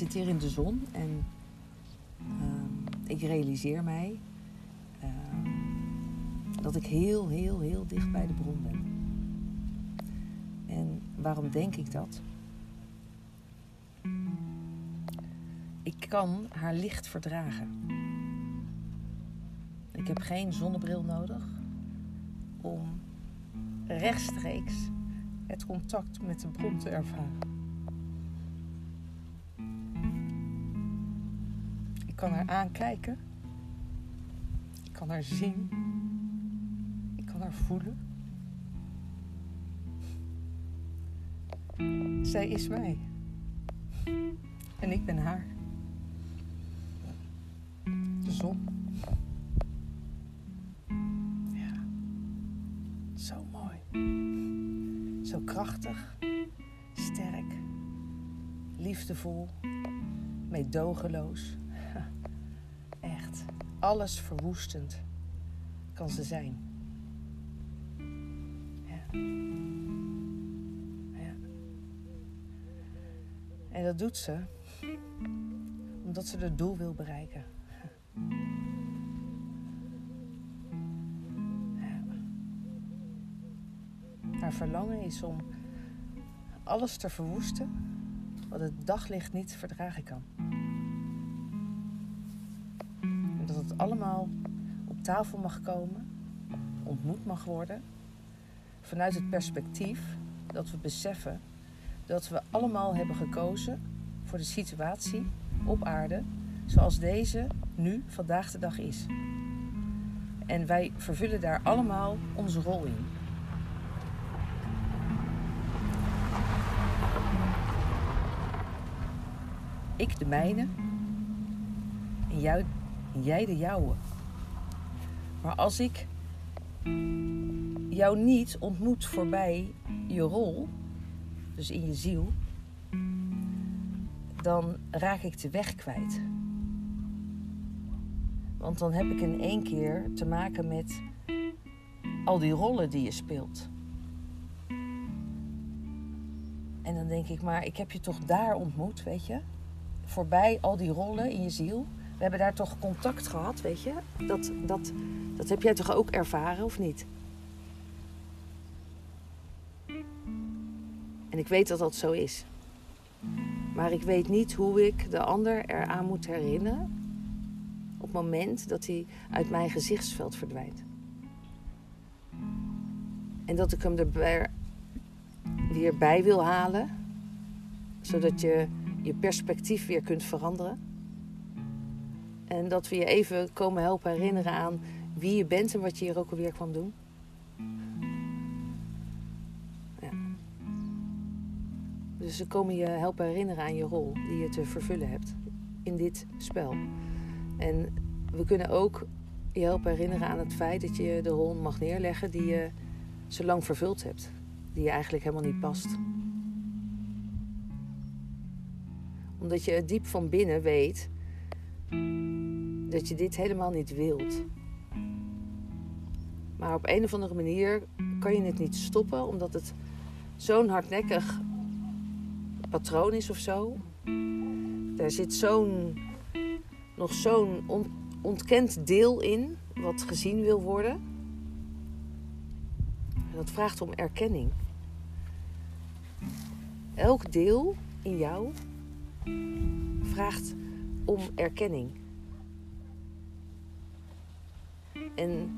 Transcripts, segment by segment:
zit hier in de zon en ehm, ik realiseer mij ehm, dat ik heel, heel, heel dicht bij de bron ben. En waarom denk ik dat? Ik kan haar licht verdragen. Ik heb geen zonnebril nodig om rechtstreeks het contact met de bron te ervaren. Kan haar aankijken. Ik kan haar zien. Ik kan haar voelen. Zij is mij. En ik ben haar. De zon. Ja. Zo mooi. Zo krachtig. Sterk. Liefdevol. Meedogenloos. Alles verwoestend kan ze zijn. Ja. Ja. En dat doet ze omdat ze het doel wil bereiken. Haar verlangen is om alles te verwoesten wat het daglicht niet verdragen kan. Het allemaal op tafel mag komen, ontmoet mag worden, vanuit het perspectief dat we beseffen dat we allemaal hebben gekozen voor de situatie op aarde zoals deze nu vandaag de dag is. En wij vervullen daar allemaal onze rol in. Ik de mijne en, jou, jij de jouwe. Maar als ik jou niet ontmoet voorbij je rol, dus in je ziel, dan raak ik de weg kwijt. Want dan heb ik in één keer te maken met al die rollen die je speelt. En dan denk ik, maar ik heb je toch daar ontmoet, weet je? Voorbij al die rollen in je ziel. We hebben daar toch contact gehad, weet je? Dat, dat, dat heb jij toch ook ervaren, of niet? En ik weet dat dat zo is. Maar ik weet niet hoe ik de ander eraan moet herinneren op het moment dat hij uit mijn gezichtsveld verdwijnt. En dat ik hem er weer bij wil halen, zodat je je perspectief weer kunt veranderen. En dat we je even komen helpen herinneren aan wie je bent en wat je hier ook alweer kwam doen. Ja. Dus ze komen je helpen herinneren aan je rol die je te vervullen hebt in dit spel. En we kunnen ook je helpen herinneren aan het feit dat je de rol mag neerleggen die je zo lang vervuld hebt. Die je eigenlijk helemaal niet past. Omdat je diep van binnen weet dat je dit helemaal niet wilt. Maar op een of andere manier kan je het niet stoppen, omdat het zo'n hardnekkig patroon is of zo. Daar zit zo'n, nog zo'n ontkend deel in wat gezien wil worden. En dat vraagt om erkenning. Elk deel in jou vraagt om erkenning. En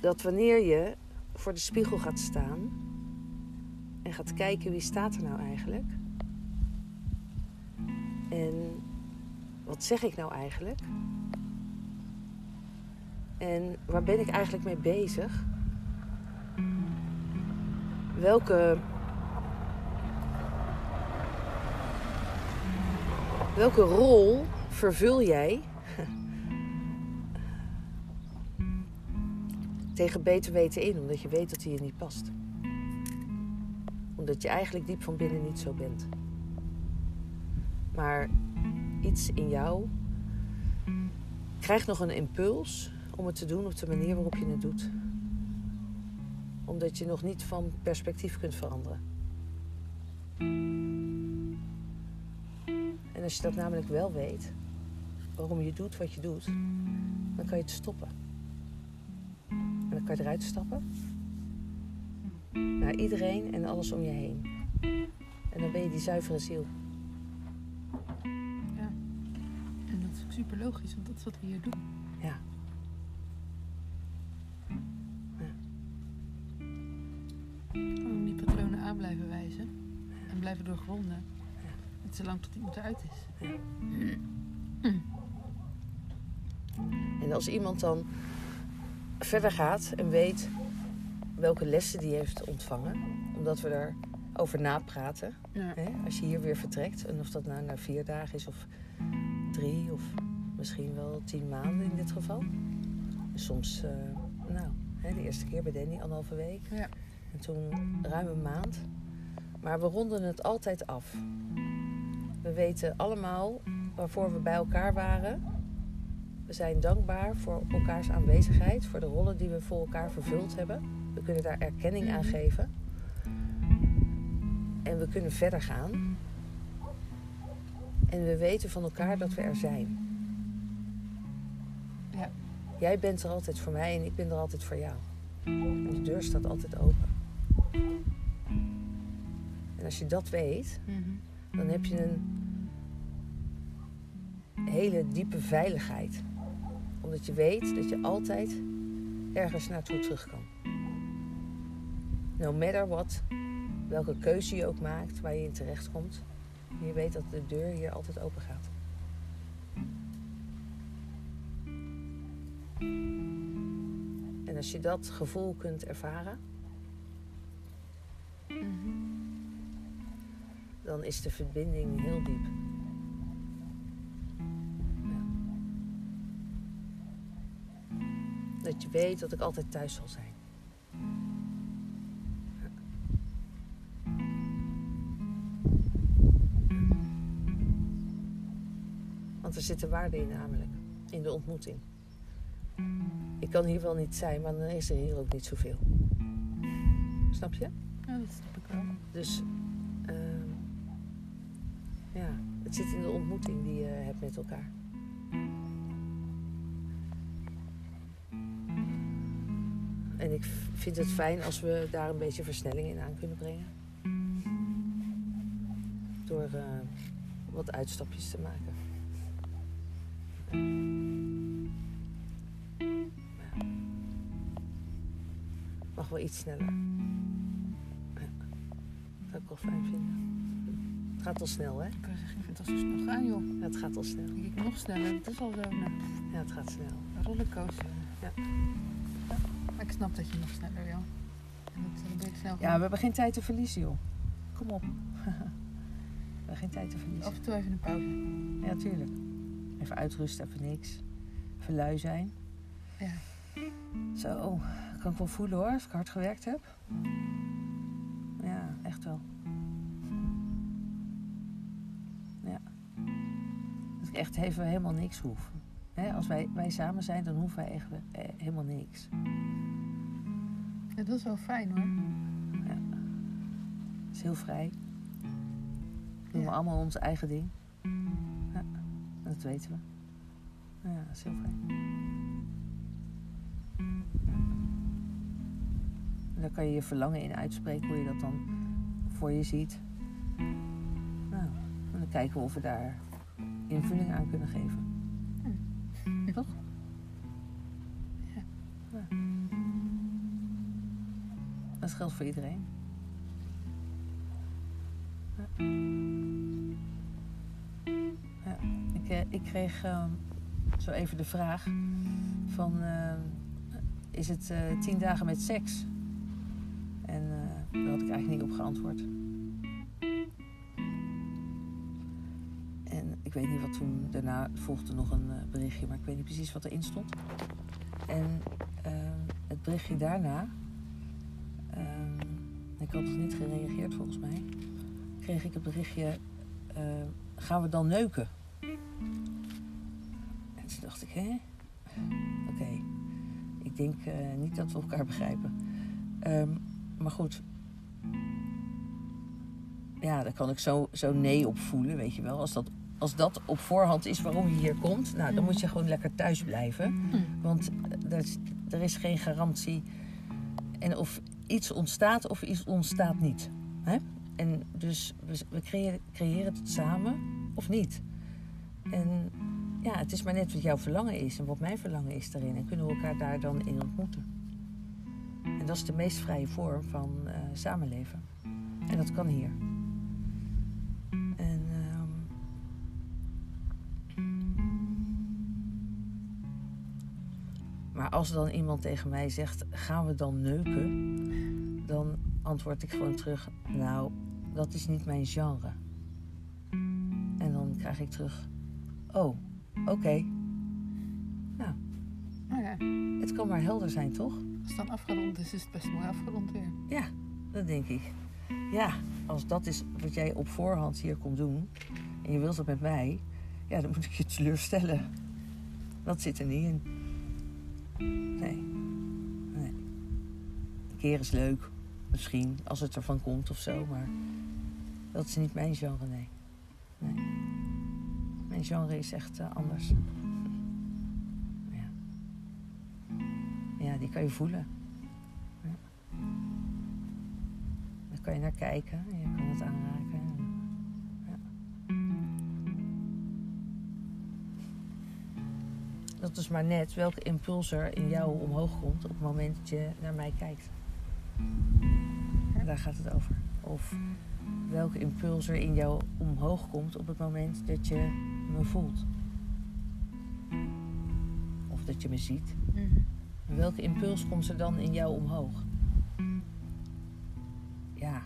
dat wanneer je voor de spiegel gaat staan en gaat kijken wie staat er nou eigenlijk. En wat zeg ik nou eigenlijk? En waar ben ik eigenlijk mee bezig? Welke. Welke rol vervul jij tegen beter weten in, omdat je weet dat hij je niet past? Omdat je eigenlijk diep van binnen niet zo bent. Maar iets in jou krijgt nog een impuls om het te doen op de manier waarop je het doet. Omdat je nog niet van perspectief kunt veranderen. En Als je dat namelijk wel weet, waarom je doet wat je doet, dan kan je het stoppen. Dan kan je eruit stappen. Naar iedereen en alles om je heen. En dan ben je die zuivere ziel. Ja. En dat is ook super logisch, want dat is wat we hier doen. Ja. Gewoon die patronen aan blijven wijzen. En blijven doorgronden. Net zolang tot iemand eruit is. En als iemand dan verder gaat en weet welke lessen die heeft ontvangen, omdat we erover napraten, Ja. hè, als je hier weer vertrekt, en of dat nou na vier dagen is of drie of misschien wel tien maanden in dit geval. En soms, eh, nou, hè, de eerste keer bij Danny anderhalve week Ja. en toen ruim een maand. Maar we ronden het altijd af. We weten allemaal waarvoor we bij elkaar waren. We zijn dankbaar voor elkaars aanwezigheid, voor de rollen die we voor elkaar vervuld hebben. We kunnen daar erkenning aan geven. En we kunnen verder gaan. En we weten van elkaar dat we er zijn. Ja. Jij bent er altijd voor mij en ik ben er altijd voor jou. En de deur staat altijd open. En als je dat weet, Mhm. dan heb je een hele diepe veiligheid. Omdat je weet dat je altijd ergens naartoe terug kan. No matter what, welke keuze je ook maakt, waar je in terecht komt. Je weet dat de deur hier altijd open gaat. En als je dat gevoel kunt ervaren, Mhm. dan is de verbinding heel diep. Je weet dat ik altijd thuis zal zijn. Want er zit een waarde in namelijk, in de ontmoeting. Ik kan hier wel niet zijn, maar dan is er hier ook niet zoveel. Snap je? Ja, dat snap ik wel. Dus ehm, ja, het zit in de ontmoeting die je hebt met elkaar. Vind het fijn als we daar een beetje versnelling in aan kunnen brengen. Door eh, wat uitstapjes te maken. Ja. Mag wel iets sneller. Zou ik wel fijn vinden. Het gaat al snel, hè? Ik kan zeggen, ik vind het al zo snel gaan, joh. Ja, het gaat al snel. Ik nog sneller. Het is al eh, Ja, het gaat snel. rollercoaster. Ja. Maar ik snap dat je nog sneller wil. En dat snel Ja, we hebben geen tijd te verliezen, joh. Kom op. we hebben geen tijd te verliezen. Af en toe even een pauze. Ja, tuurlijk. Even uitrusten, even niks. Even lui zijn. Ja. Zo, kan ik wel voelen hoor, als ik hard gewerkt heb. Ja, echt wel. Ja. Dat ik echt even helemaal niks hoef. Als wij, wij samen zijn, dan hoeven wij echt eh, helemaal niks. Ja, dat is wel fijn hoor. Het is heel vrij. Doen we Ja. allemaal ons eigen ding. Ja, dat weten we. Ja, dat is heel fijn. En daar kan je je verlangen in uitspreken, hoe je dat dan voor je ziet. Nou, en dan kijken we of we daar invulling aan kunnen geven. Geldt voor iedereen. Ja, ik, eh, ik kreeg ehm, zo even de vraag van... ehm, is het eh, tien dagen met seks? En eh, daar had ik eigenlijk niet op geantwoord. En ik weet niet wat toen... Daarna volgde nog een eh, berichtje, maar ik weet niet precies wat erin stond. En ehm, het berichtje daarna... ehm, ik had nog niet gereageerd volgens mij... kreeg ik het berichtje... eh, gaan we dan neuken? En toen dacht ik, hè? Oké, ik denk eh, niet dat we elkaar begrijpen. Ehm, maar goed. Ja, daar kan ik zo, zo nee op voelen, weet je wel. Als dat als dat op voorhand is waarom je hier komt, nou, dan moet je gewoon lekker thuis blijven. Mm. Want er is, er is geen garantie. En of iets ontstaat of iets ontstaat niet. Hè? En dus we, creëren het samen of niet. En ja, het is maar net wat jouw verlangen is en wat mijn verlangen is daarin. En kunnen we elkaar daar dan in ontmoeten. En dat is de meest vrije vorm van eh, samenleven. En dat kan hier. En als dan iemand tegen mij zegt: gaan we dan neuken? Dan antwoord ik gewoon terug: nou, dat is niet mijn genre. En dan krijg ik terug: oh, oké. Nou, Nou ja, het kan maar helder zijn, toch? als het dan afgerond is, is het best mooi afgerond weer. Ja, dat denk ik. Ja, als dat is wat jij op voorhand hier komt doen en je wilt dat met mij, ja, dan moet ik je teleurstellen. Dat zit er niet in. Nee. nee. Een keer is leuk, misschien, als het ervan komt of zo, maar dat is niet mijn genre, nee. nee. Mijn genre is echt eh, anders. Ja. ja, die kan je voelen. Daar kan je naar kijken en je kan het aanraken. Dat is maar net welke impuls er in jou omhoog komt op het moment dat je naar mij kijkt. En daar gaat het over. Of welke impuls er in jou omhoog komt op het moment dat je me voelt. Of dat je me ziet. Mhm. Welke impuls komt er dan in jou omhoog? Ja,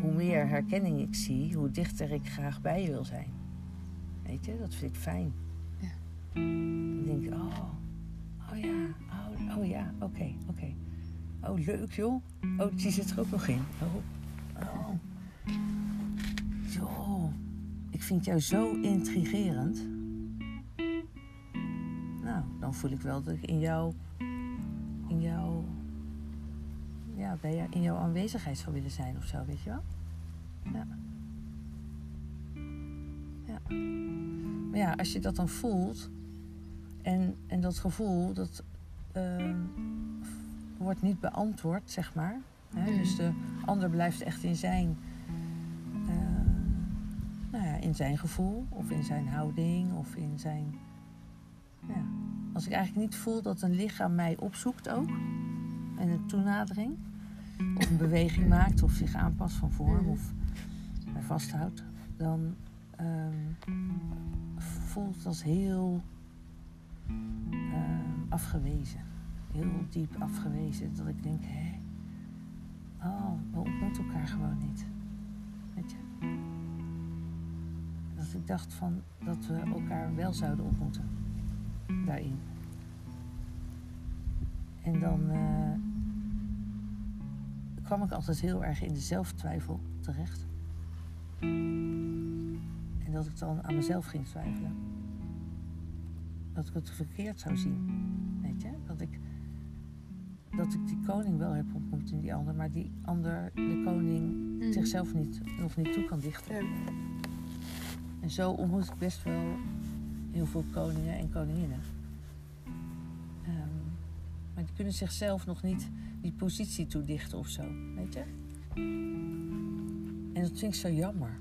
hoe meer herkenning ik zie, hoe dichter ik graag bij je wil zijn. Weet je, dat vind ik fijn. Ja. Oké, oké. Oh, leuk joh. Oh, die zit er ook nog in. Oh, oh. Joh, ik vind jou zo intrigerend. Nou, dan voel ik wel dat ik in jou, in jou, ja, bij jou, in jouw aanwezigheid zou willen zijn of zo, weet je wel? Ja. Ja. Maar ja, als je dat dan voelt en, en dat gevoel, dat ehm, wordt niet beantwoord, zeg maar. Hè? Dus de ander blijft echt in zijn, eh, nou ja, in zijn gevoel of in zijn houding of in zijn ja. Als ik eigenlijk niet voel dat een lichaam mij opzoekt ook. En een toenadering. Of een beweging maakt of zich aanpast van vorm Mhm. of mij vasthoudt. Dan ehm, voelt het als heel ehm, afgewezen. Heel diep afgewezen. Dat ik denk, hé. Oh, we ontmoeten elkaar gewoon niet. Weet je? Dat ik dacht van dat we elkaar wel zouden ontmoeten daarin. En dan eh, kwam ik altijd heel erg in de zelftwijfel terecht. En dat ik dan aan mezelf ging twijfelen. Dat ik het verkeerd zou zien. Weet je? Dat ik, dat ik die koning wel heb ontmoet in die ander, maar die ander, de koning, Mhm. zichzelf niet, nog niet toe kan dichten. Ja. En zo ontmoet ik best wel heel veel koningen en koninginnen. Ehm, maar die kunnen zichzelf nog niet die positie toedichten of zo, weet je? En dat vind ik zo jammer.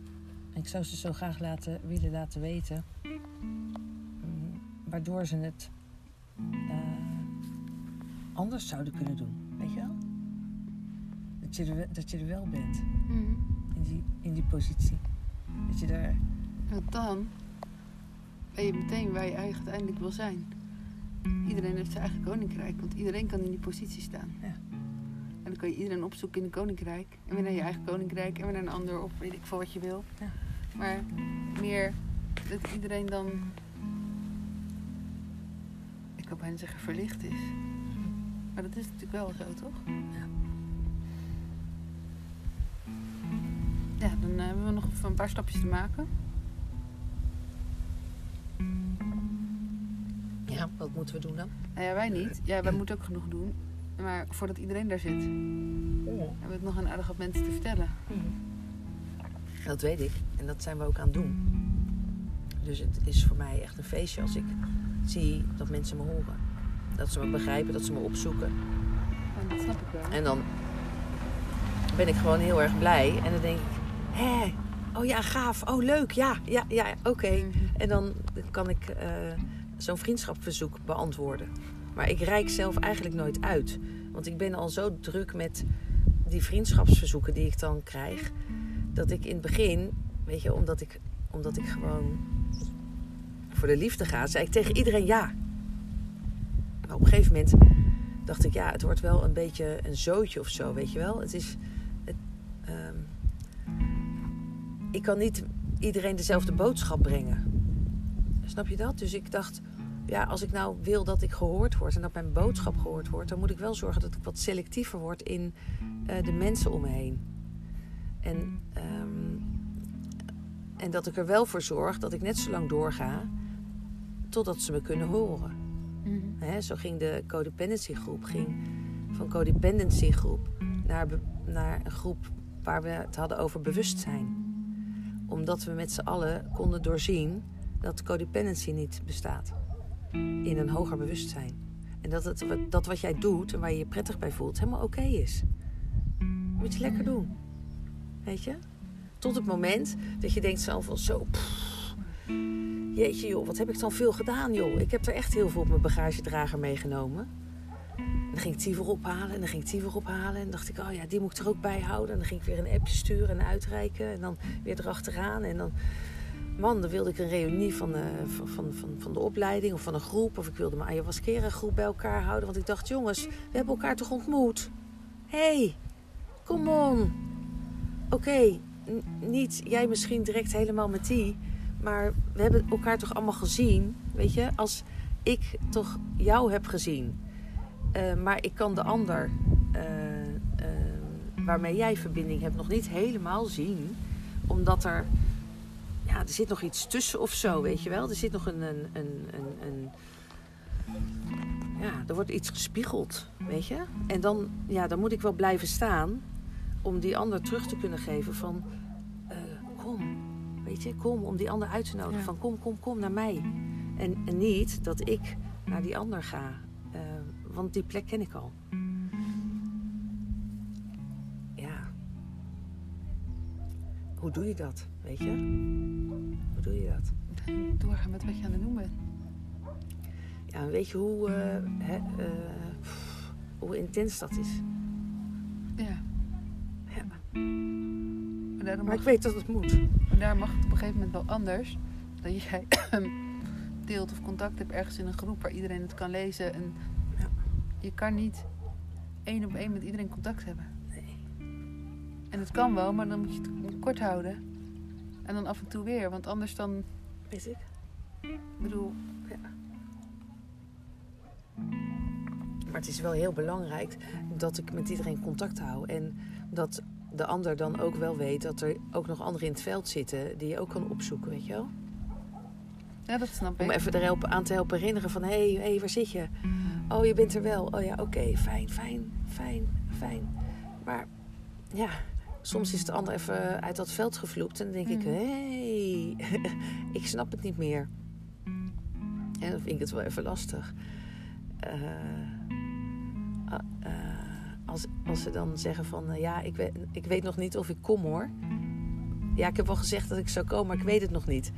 En ik zou ze zo graag laten, willen laten weten. Waardoor ze het eh, anders zouden kunnen doen, weet je wel? Dat je er, dat je er wel bent, Mhm. in die, in die positie. Dat je er Want dan ben je meteen waar je eigenlijk uiteindelijk wil zijn. Iedereen heeft zijn eigen koninkrijk, want iedereen kan in die positie staan. Ja. En dan kan je iedereen opzoeken in een koninkrijk. En weer naar je eigen koninkrijk en weer naar een ander of weet ik veel wat je wil. Ja. Maar meer dat iedereen dan, ik kan bijna zeggen verlicht is. Maar dat is natuurlijk wel zo, toch? Ja. Ja, dan eh, hebben we nog even een paar stapjes te maken. Ja, wat moeten we doen dan? Nou ja, wij niet. Ja, wij moeten ook genoeg doen. Maar voordat iedereen daar zit, hebben we het nog een aardig wat mensen te vertellen. Dat weet ik. En dat zijn we ook aan het doen. Dus het is voor mij echt een feestje als ik zie dat mensen me horen. Dat ze me begrijpen, dat ze me opzoeken. En dat snap ik wel. En dan ben ik gewoon heel erg blij. En dan denk ik, hé, oh ja, gaaf. Oh, leuk. Ja, ja, ja, oké. Mhm. En dan kan ik eh, zo'n vriendschapsverzoek beantwoorden. Maar ik reik zelf eigenlijk nooit uit. Want ik ben al zo druk met die vriendschapsverzoeken die ik dan krijg. Dat ik in het begin, weet je, omdat ik, omdat ik gewoon voor de liefde ga, zei ik tegen iedereen ja. Maar op een gegeven moment dacht ik, ja, het wordt wel een beetje een zootje of zo, weet je wel. Het is. Het, ehm, ik kan niet iedereen dezelfde boodschap brengen. Snap je dat? Dus ik dacht, ja, als ik nou wil dat ik gehoord word en dat mijn boodschap gehoord wordt, dan moet ik wel zorgen dat ik wat selectiever word in eh, de mensen om me heen. En, ehm, en dat ik er wel voor zorg dat ik net zo lang doorga totdat ze me kunnen horen. Mhm. Zo ging de codependency groep ging van codependency groep naar, naar een groep waar we het hadden over bewustzijn. Omdat we met z'n allen konden doorzien dat codependency niet bestaat in een hoger bewustzijn. En dat, het, dat wat jij doet en waar je je prettig bij voelt helemaal oké is. Moet je lekker doen. Weet je? Tot het moment dat je denkt zelf van zo... pff, jeetje joh, wat heb ik dan veel gedaan joh. Ik heb er echt heel veel op mijn bagagedrager meegenomen. En dan ging ik die ophalen en dan ging ik die ophalen. En dan dacht ik, oh ja, die moet ik er ook bij houden. En dan ging ik weer een appje sturen en uitreiken. En dan weer erachteraan. En dan, man, dan wilde ik een reunie van de, van, van, van, van de opleiding of van een groep. Of ik wilde mijn ayahuasca groep bij elkaar houden. Want ik dacht, jongens, we hebben elkaar toch ontmoet? Hé, hey, come on. Oké, niet jij misschien direct helemaal met die. Maar we hebben elkaar toch allemaal gezien. Weet je, als ik toch jou heb gezien. eh, maar ik kan de ander eh, eh, waarmee jij verbinding hebt nog niet helemaal zien. Omdat er, ja, er zit nog iets tussen of zo, weet je wel. Er zit nog een, een, een, een, een ja, er wordt iets gespiegeld, weet je. En dan, ja, dan moet ik wel blijven staan om die ander terug te kunnen geven van... kom, weet je, kom om die ander uit te nodigen. Ja. Van kom, kom, kom naar mij. En, en niet dat ik naar die ander ga. Eh, want die plek ken ik al. Ja. Hoe doe je dat, weet je? Hoe doe je dat? Doorgaan met wat je aan het doen bent. Ja, weet je hoe, eh, hè, eh, pff, hoe intens dat is? Ja. Ja. Maar Maar ik weet dat het moet. Daar mag het op een gegeven moment wel anders. Dat jij deelt of contact hebt ergens in een groep waar iedereen het kan lezen. En Ja. je kan niet één op één met iedereen contact hebben. Nee. En het kan wel, maar dan moet je het kort houden. En dan af en toe weer, want anders dan, Weet ik. ik bedoel, Maar het is wel heel belangrijk dat ik met iedereen contact hou. En dat de ander dan ook wel weet dat er ook nog anderen in het veld zitten die je ook kan opzoeken, weet je wel? ja, dat snap Om ik. even er helpen, aan te helpen herinneren van... hé, hey, hey, waar zit je? Oh, je bent er wel. Oh ja, oké, fijn, fijn, fijn, fijn. Maar ja, soms is de ander even uit dat veld gevloept... en dan denk ik, hé, hey, ik snap het niet meer. En dan vind ik het wel even lastig. Eh, ah, eh, als, als ze dan zeggen van... eh, ja, ik weet, ik weet nog niet of ik kom hoor. Ja, ik heb wel gezegd dat ik zou komen, maar ik weet het nog niet.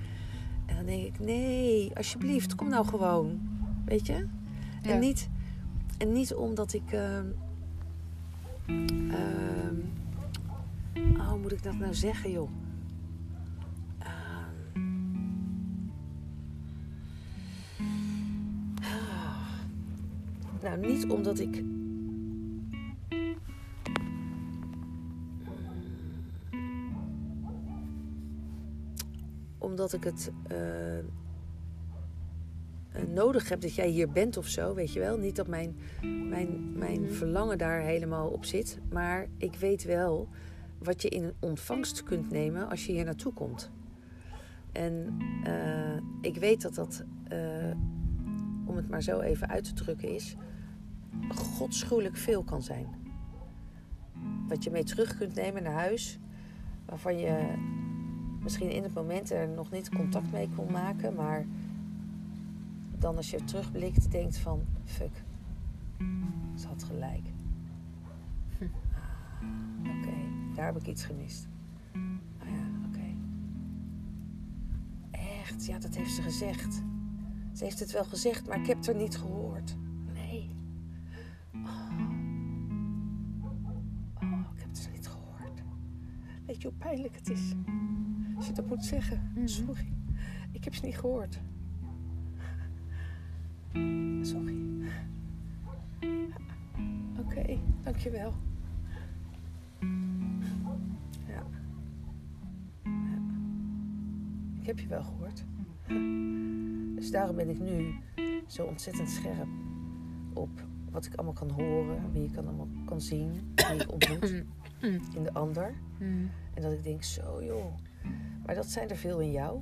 En dan denk ik, nee, alsjeblieft, kom nou gewoon. Weet je? Ja. En, niet, en niet omdat ik... ehm, oh, hoe moet ik dat nou zeggen, joh? Ehm, ah. nou, niet omdat ik... Omdat ik het eh, eh, nodig heb dat jij hier bent of zo, weet je wel. Niet dat mijn, mijn, mijn verlangen daar helemaal op zit. Maar ik weet wel wat je in ontvangst kunt nemen als je hier naartoe komt. En eh, ik weet dat dat, om het maar zo even uit te drukken, is godschuwelijk veel kan zijn. Wat je mee terug kunt nemen naar huis, waarvan je misschien in het moment er nog niet contact mee kon maken, maar dan als je terugblikt denkt van fuck, ze had gelijk. Ah, oké, daar heb ik iets gemist. Ah ja, oké. Echt, ja, dat heeft ze gezegd. Ze heeft het wel gezegd, maar ik heb het er niet gehoord. Nee. Oh. Oh, ik heb het er niet gehoord. Weet je hoe pijnlijk het is? Als je dat moet zeggen. Mhm. Sorry. Ik heb ze niet gehoord. Sorry. Oké, dankjewel. Ja. ja. Ik heb je wel gehoord. Dus daarom ben ik nu zo ontzettend scherp op wat ik allemaal kan horen, wie ik allemaal kan zien, wie ik ontmoet in de ander. Mhm. En dat ik denk, zo joh, maar dat zijn er veel in jou.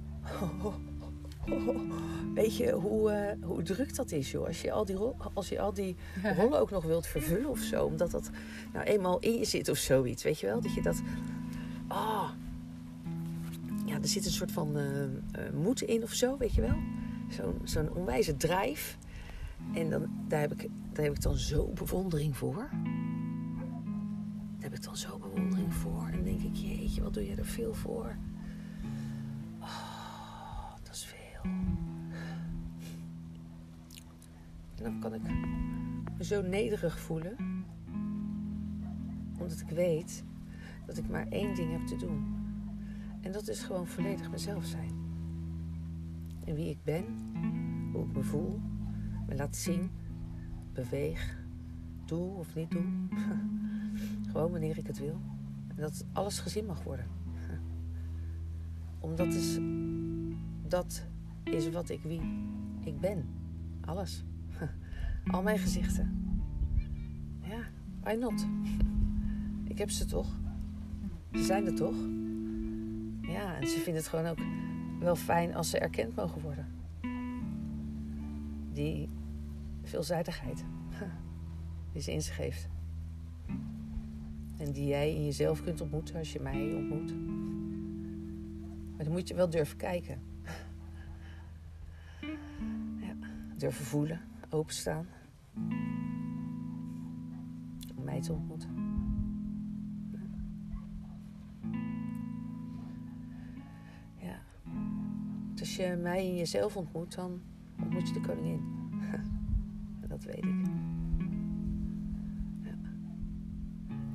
Weet je hoe, eh, hoe druk dat is, joh? Als je al die, rol, als je al die rollen ook nog wilt vervullen of zo. Omdat dat nou eenmaal in je zit of zoiets, weet je wel? Dat je dat... Ah, ja, er zit een soort van eh, moed in of zo, weet je wel? Zo'n zo'n onwijze drijf. En dan, daar, heb ik, daar heb ik dan zo bewondering voor. Daar heb ik dan zo bewondering voor. En dan denk ik, jeetje, wat doe je er veel voor? En dan kan ik me zo nederig voelen. Omdat ik weet dat ik maar één ding heb te doen. En dat is gewoon volledig mezelf zijn. En wie ik ben, hoe ik me voel, me laat zien, beweeg, doe of niet doe. gewoon wanneer ik het wil. En dat alles gezien mag worden. Omdat is, dat is wat ik wie ik ben. Alles. Al mijn gezichten. Ja, why not? Ik heb ze toch? Ze zijn er toch? Ja, en ze vinden het gewoon ook wel fijn als ze erkend mogen worden. Die veelzijdigheid die ze in zich heeft. En die jij in jezelf kunt ontmoeten als je mij ontmoet. Maar dan moet je wel durven kijken. Durven voelen, openstaan. Om mij te ontmoeten. Ja. Als je mij in jezelf ontmoet, dan ontmoet je de koningin. Dat weet ik. Ja.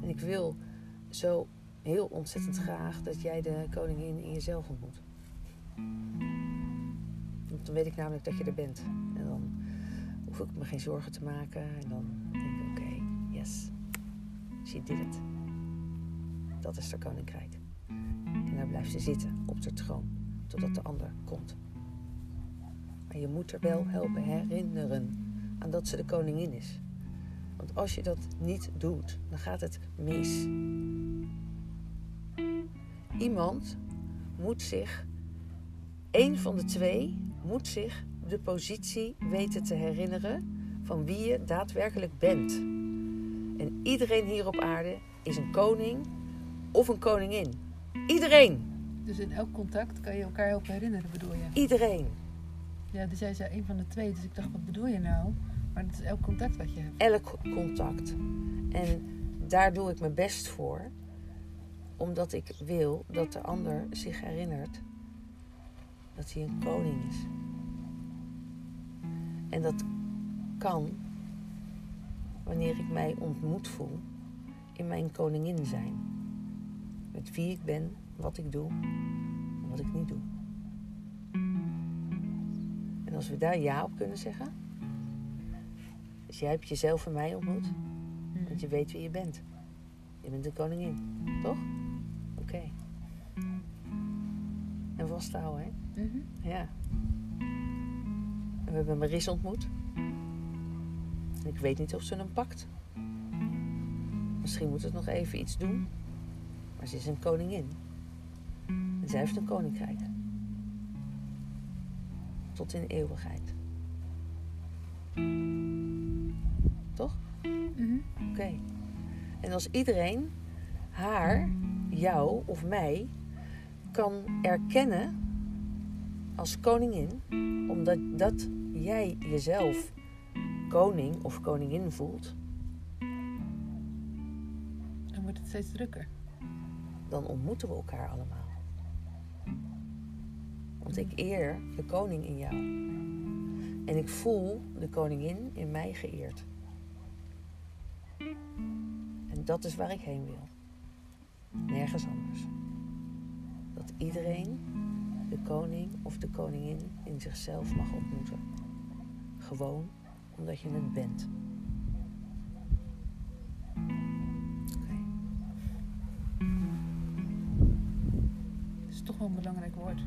En ik wil zo heel ontzettend graag dat jij de koningin in jezelf ontmoet. Want dan weet ik namelijk dat je er bent. Hoef ik me geen zorgen te maken. En dan denk ik, oké, yes. She did it. Dat is haar koninkrijk. En daar blijft ze zitten op de troon. Totdat de ander komt. Maar je moet er wel helpen herinneren aan dat ze de koningin is. Want als je dat niet doet, dan gaat het mis. Iemand moet zich, één van de twee, moet zich de positie weten te herinneren van wie je daadwerkelijk bent. En iedereen hier op aarde is een koning of een koningin. Iedereen, Dus in elk contact kan je elkaar helpen herinneren, bedoel je? iedereen. Ja, dus jij zei een van de twee, dus ik dacht, wat bedoel je nou? Maar dat is elk contact wat je hebt. elk contact. En daar doe ik mijn best voor, omdat ik wil dat de ander zich herinnert dat hij een koning is. En dat kan wanneer ik mij ontmoet voel in mijn koningin zijn. Met wie ik ben, wat ik doe en wat ik niet doe. En als we daar ja op kunnen zeggen, dus jij hebt jezelf en mij ontmoet. Want je weet wie je bent. Je bent de koningin, toch? Oké. En vasthouden, hè? Mhm. Ja. En we hebben Maris ontmoet. En ik weet niet of ze hem pakt. Misschien moet het nog even iets doen. Maar ze is een koningin. En zij heeft een koninkrijk. Tot in eeuwigheid. Toch? Mhm. Oké. En als iedereen haar, jou of mij kan erkennen als koningin, omdat dat jij jezelf koning of koningin voelt, Dan wordt het steeds drukker. dan ontmoeten we elkaar allemaal. Want ik eer de koning in jou. En ik voel de koningin in mij geëerd. En dat is waar ik heen wil. Nergens anders. Dat iedereen de koning of de koningin in zichzelf mag ontmoeten. Gewoon omdat je het bent. Dat is toch wel een belangrijk woord.